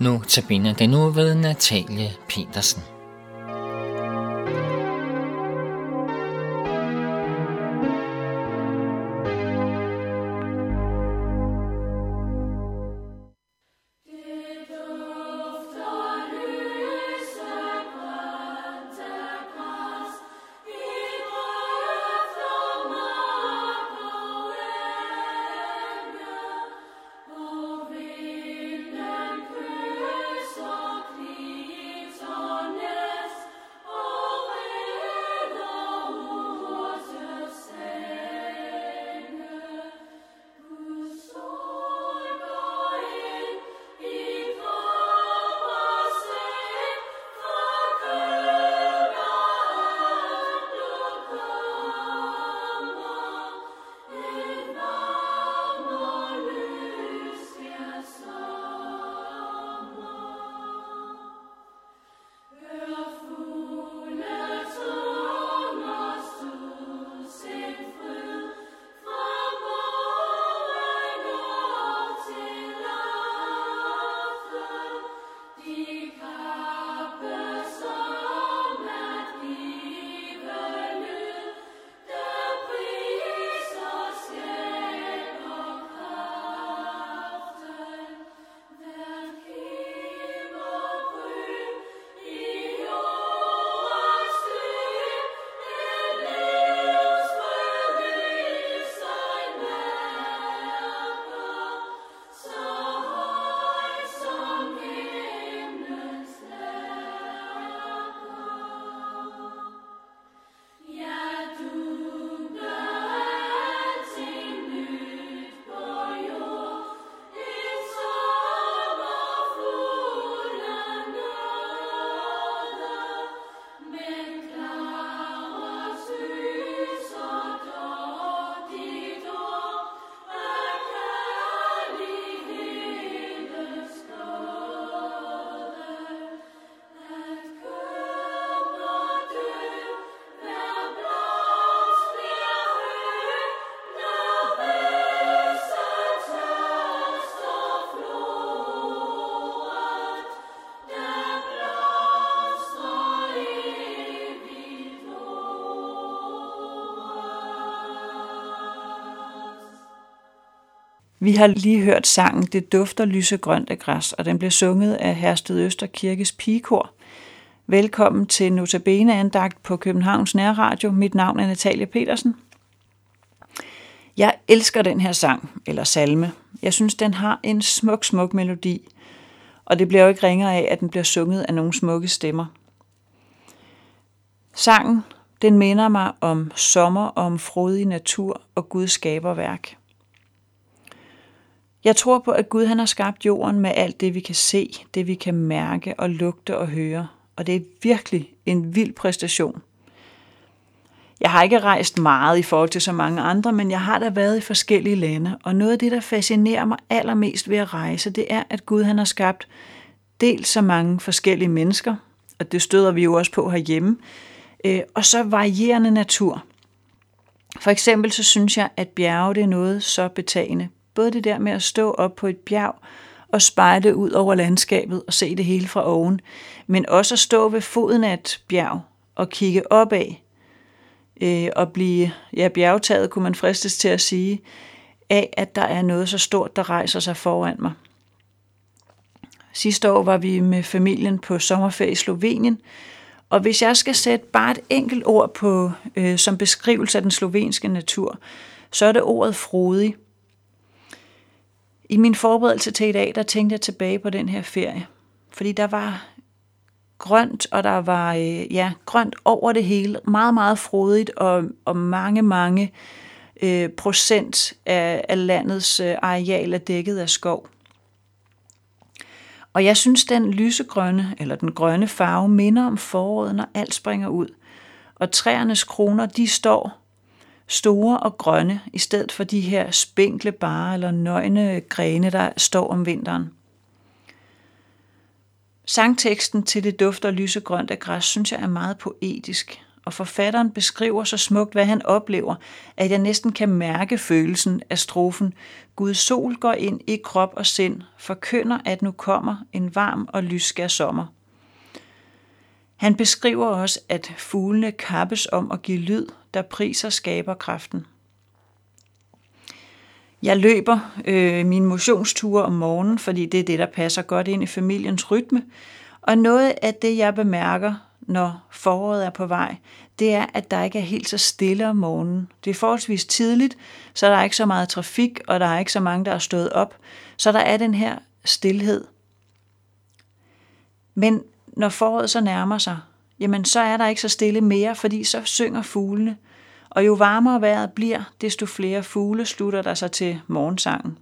Nu tabiner den nu ved Natalie Petersen. Vi har lige hørt sangen Det dufter lysegrønt af græs, og den blev sunget af Hersted Øster Kirkes pigekor. Velkommen til Notabene andagt på Københavns Nærradio. Mit navn er Natalia Petersen. Jeg elsker den her sang, eller salme. Jeg synes, den har en smuk, smuk melodi, og det bliver jo ikke ringere af, at den bliver sunget af nogle smukke stemmer. Sangen, den minder mig om sommer og om frodig natur og Guds skaberværk. Jeg tror på, at Gud han har skabt jorden med alt det, vi kan se, det vi kan mærke og lugte og høre. Og det er virkelig en vild præstation. Jeg har ikke rejst meget i forhold til så mange andre, men jeg har da været i forskellige lande. Og noget af det, der fascinerer mig allermest ved at rejse, det er, at Gud han har skabt dels så mange forskellige mennesker, og det støder vi jo også på herhjemme, øh, og så varierende natur. For eksempel så synes jeg, at bjerge det er noget så betagende. Både det der med at stå op på et bjerg og spejle ud over landskabet og se det hele fra oven, men også at stå ved foden af et bjerg og kigge opad øh, og blive ja, bjergtaget, kunne man fristes til at sige, af at der er noget så stort, der rejser sig foran mig. Sidste år var vi med familien på sommerferie i Slovenien, og hvis jeg skal sætte bare et enkelt ord på øh, som beskrivelse af den slovenske natur, så er det ordet frodig. I min forberedelse til i dag, der tænkte jeg tilbage på den her ferie. Fordi der var grønt, og der var øh, ja, grønt over det hele. Meget, meget frodigt, og, og mange, mange øh, procent af, af landets øh, areal er dækket af skov. Og jeg synes, den lysegrønne, eller den grønne farve, minder om foråret, når alt springer ud. Og træernes kroner, de står store og grønne, i stedet for de her spinkle bare eller nøgne grene, der står om vinteren. Sangteksten til det dufter lysegrønt af græs, synes jeg er meget poetisk, og forfatteren beskriver så smukt, hvad han oplever, at jeg næsten kan mærke følelsen af strofen. Gud sol går ind i krop og sind, forkynder, at nu kommer en varm og lysskær sommer. Han beskriver også, at fuglene kappes om at give lyd, der priser skaber kraften. Jeg løber øh, min motionsture om morgenen, fordi det er det, der passer godt ind i familiens rytme. Og noget af det, jeg bemærker, når foråret er på vej, det er, at der ikke er helt så stille om morgenen. Det er forholdsvis tidligt, så der er ikke så meget trafik, og der er ikke så mange, der er stået op. Så der er den her stillhed. Men når foråret så nærmer sig, jamen så er der ikke så stille mere, fordi så synger fuglene. Og jo varmere vejret bliver, desto flere fugle slutter der sig til morgensangen.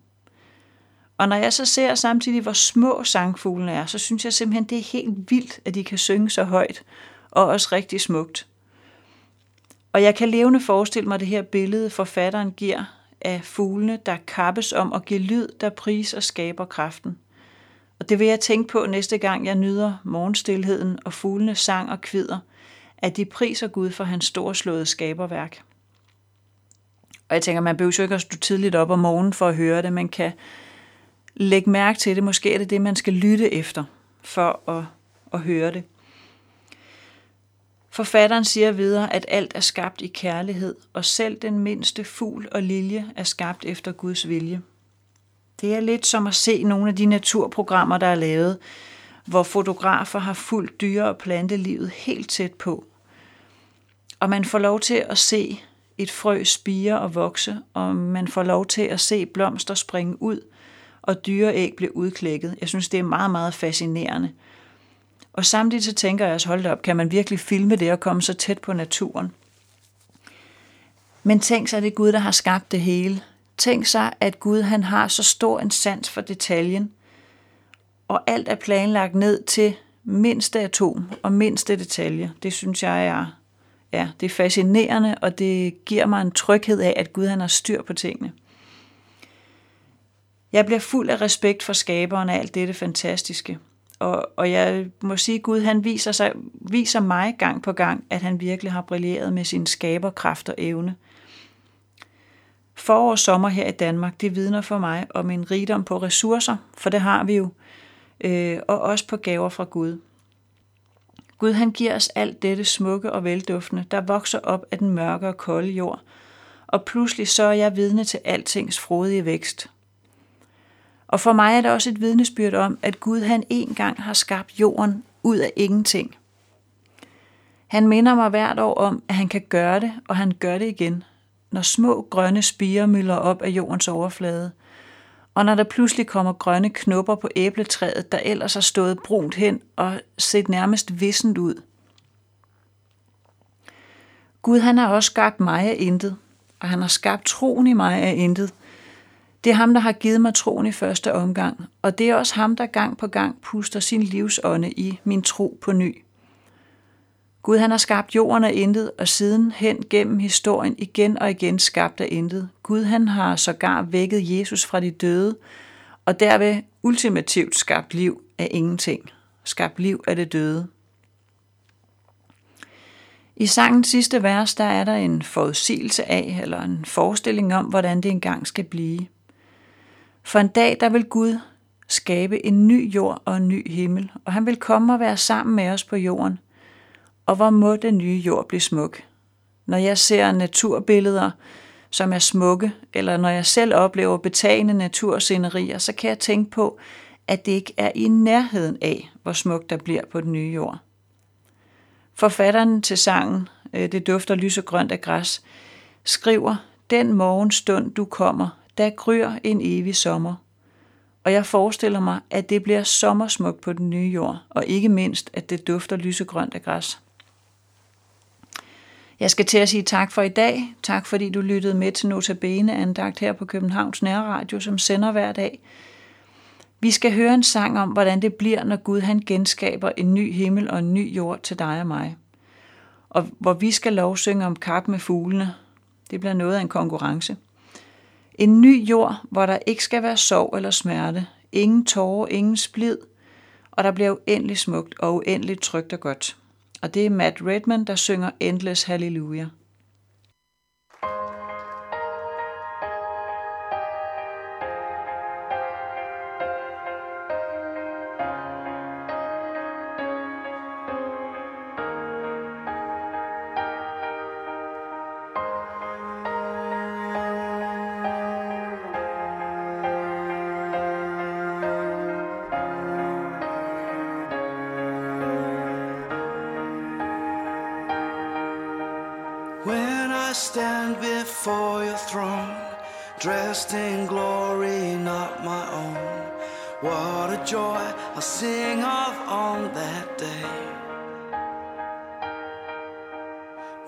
Og når jeg så ser samtidig, hvor små sangfuglene er, så synes jeg simpelthen, det er helt vildt, at de kan synge så højt, og også rigtig smukt. Og jeg kan levende forestille mig det her billede, forfatteren giver af fuglene, der kappes om at give lyd, der priser og skaber kraften. Og det vil jeg tænke på næste gang, jeg nyder morgenstilheden og fuglene sang og kvider, at de priser Gud for hans storslåede skaberværk. Og jeg tænker, man behøver jo ikke at stå tidligt op om morgenen for at høre det, man kan lægge mærke til det. Måske er det det, man skal lytte efter for at, at høre det. Forfatteren siger videre, at alt er skabt i kærlighed, og selv den mindste fugl og lilje er skabt efter Guds vilje. Det er lidt som at se nogle af de naturprogrammer, der er lavet, hvor fotografer har fulgt dyre- og plantelivet helt tæt på. Og man får lov til at se et frø spire og vokse, og man får lov til at se blomster springe ud, og dyreæg blive udklækket. Jeg synes, det er meget, meget fascinerende. Og samtidig så tænker jeg også, hold op, kan man virkelig filme det og komme så tæt på naturen? Men tænk sig, at det er Gud, der har skabt det hele. Tænk sig, at Gud han har så stor en sans for detaljen, og alt er planlagt ned til mindste atom og mindste detalje. Det synes jeg er, ja, det er fascinerende, og det giver mig en tryghed af, at Gud han har styr på tingene. Jeg bliver fuld af respekt for skaberen af alt dette fantastiske. Og, og jeg må sige, at Gud han viser, sig, viser mig gang på gang, at han virkelig har brilleret med sin skaberkraft og evne – Forår og sommer her i Danmark, det vidner for mig om en rigdom på ressourcer, for det har vi jo, øh, og også på gaver fra Gud. Gud han giver os alt dette smukke og velduftende, der vokser op af den mørke og kolde jord, og pludselig så er jeg vidne til altings frodige vækst. Og for mig er det også et vidnesbyrd om, at Gud han engang har skabt jorden ud af ingenting. Han minder mig hvert år om, at han kan gøre det, og han gør det igen – når små grønne spiger mylder op af jordens overflade, og når der pludselig kommer grønne knopper på æbletræet, der ellers har stået brunt hen og set nærmest vissent ud. Gud han har også skabt mig af intet, og han har skabt troen i mig af intet. Det er ham, der har givet mig troen i første omgang, og det er også ham, der gang på gang puster sin livsånde i min tro på ny. Gud han har skabt jorden af intet, og siden hen gennem historien igen og igen skabt af intet. Gud han har sågar vækket Jesus fra de døde, og derved ultimativt skabt liv af ingenting. Skabt liv af det døde. I sangens sidste vers, der er der en forudsigelse af, eller en forestilling om, hvordan det engang skal blive. For en dag, der vil Gud skabe en ny jord og en ny himmel, og han vil komme og være sammen med os på jorden – og hvor må den nye jord blive smuk. Når jeg ser naturbilleder, som er smukke, eller når jeg selv oplever betagende naturscenerier, så kan jeg tænke på, at det ikke er i nærheden af, hvor smukt der bliver på den nye jord. Forfatteren til sangen, øh, Det dufter lysegrønt af græs, skriver, Den morgenstund du kommer, der gryr en evig sommer. Og jeg forestiller mig, at det bliver sommersmukt på den nye jord, og ikke mindst, at det dufter lysegrønt af græs. Jeg skal til at sige tak for i dag. Tak fordi du lyttede med til Notabene andagt her på Københavns Nærradio, som sender hver dag. Vi skal høre en sang om, hvordan det bliver, når Gud han genskaber en ny himmel og en ny jord til dig og mig. Og hvor vi skal lovsynge om kap med fuglene. Det bliver noget af en konkurrence. En ny jord, hvor der ikke skal være sorg eller smerte. Ingen tårer, ingen splid. Og der bliver uendelig smukt og uendelig trygt og godt. Og det er Matt Redman, der synger Endless Hallelujah. Throne, dressed in glory not my own, what a joy I'll sing of on that day.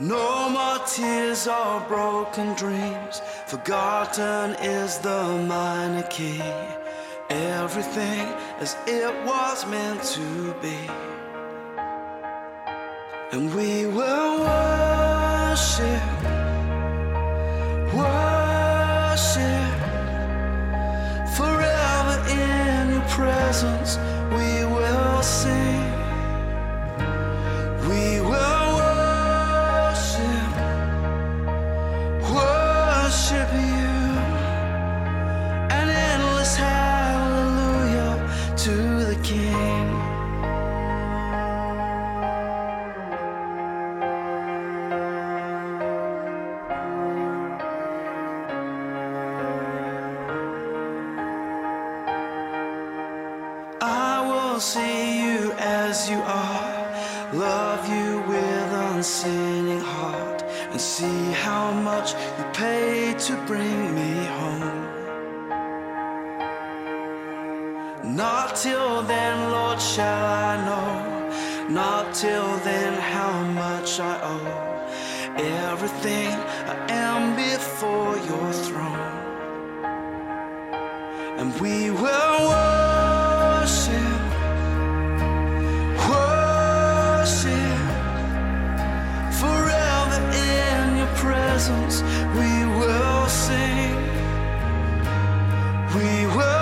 No more tears or broken dreams, forgotten is the minor key. Everything as it was meant to be. And we will worship, worship presence. We will sing, and see how much you paid to bring me home. Not till then, Lord, shall I know. Not till then, how much I owe. Everything I am before your throne. And we will We will sing, we will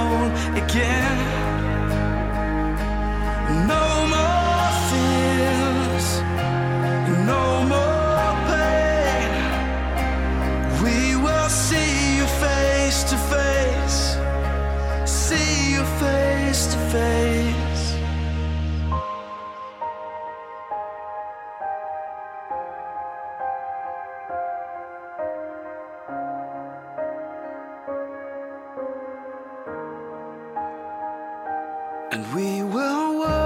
alone again. No. and we will work.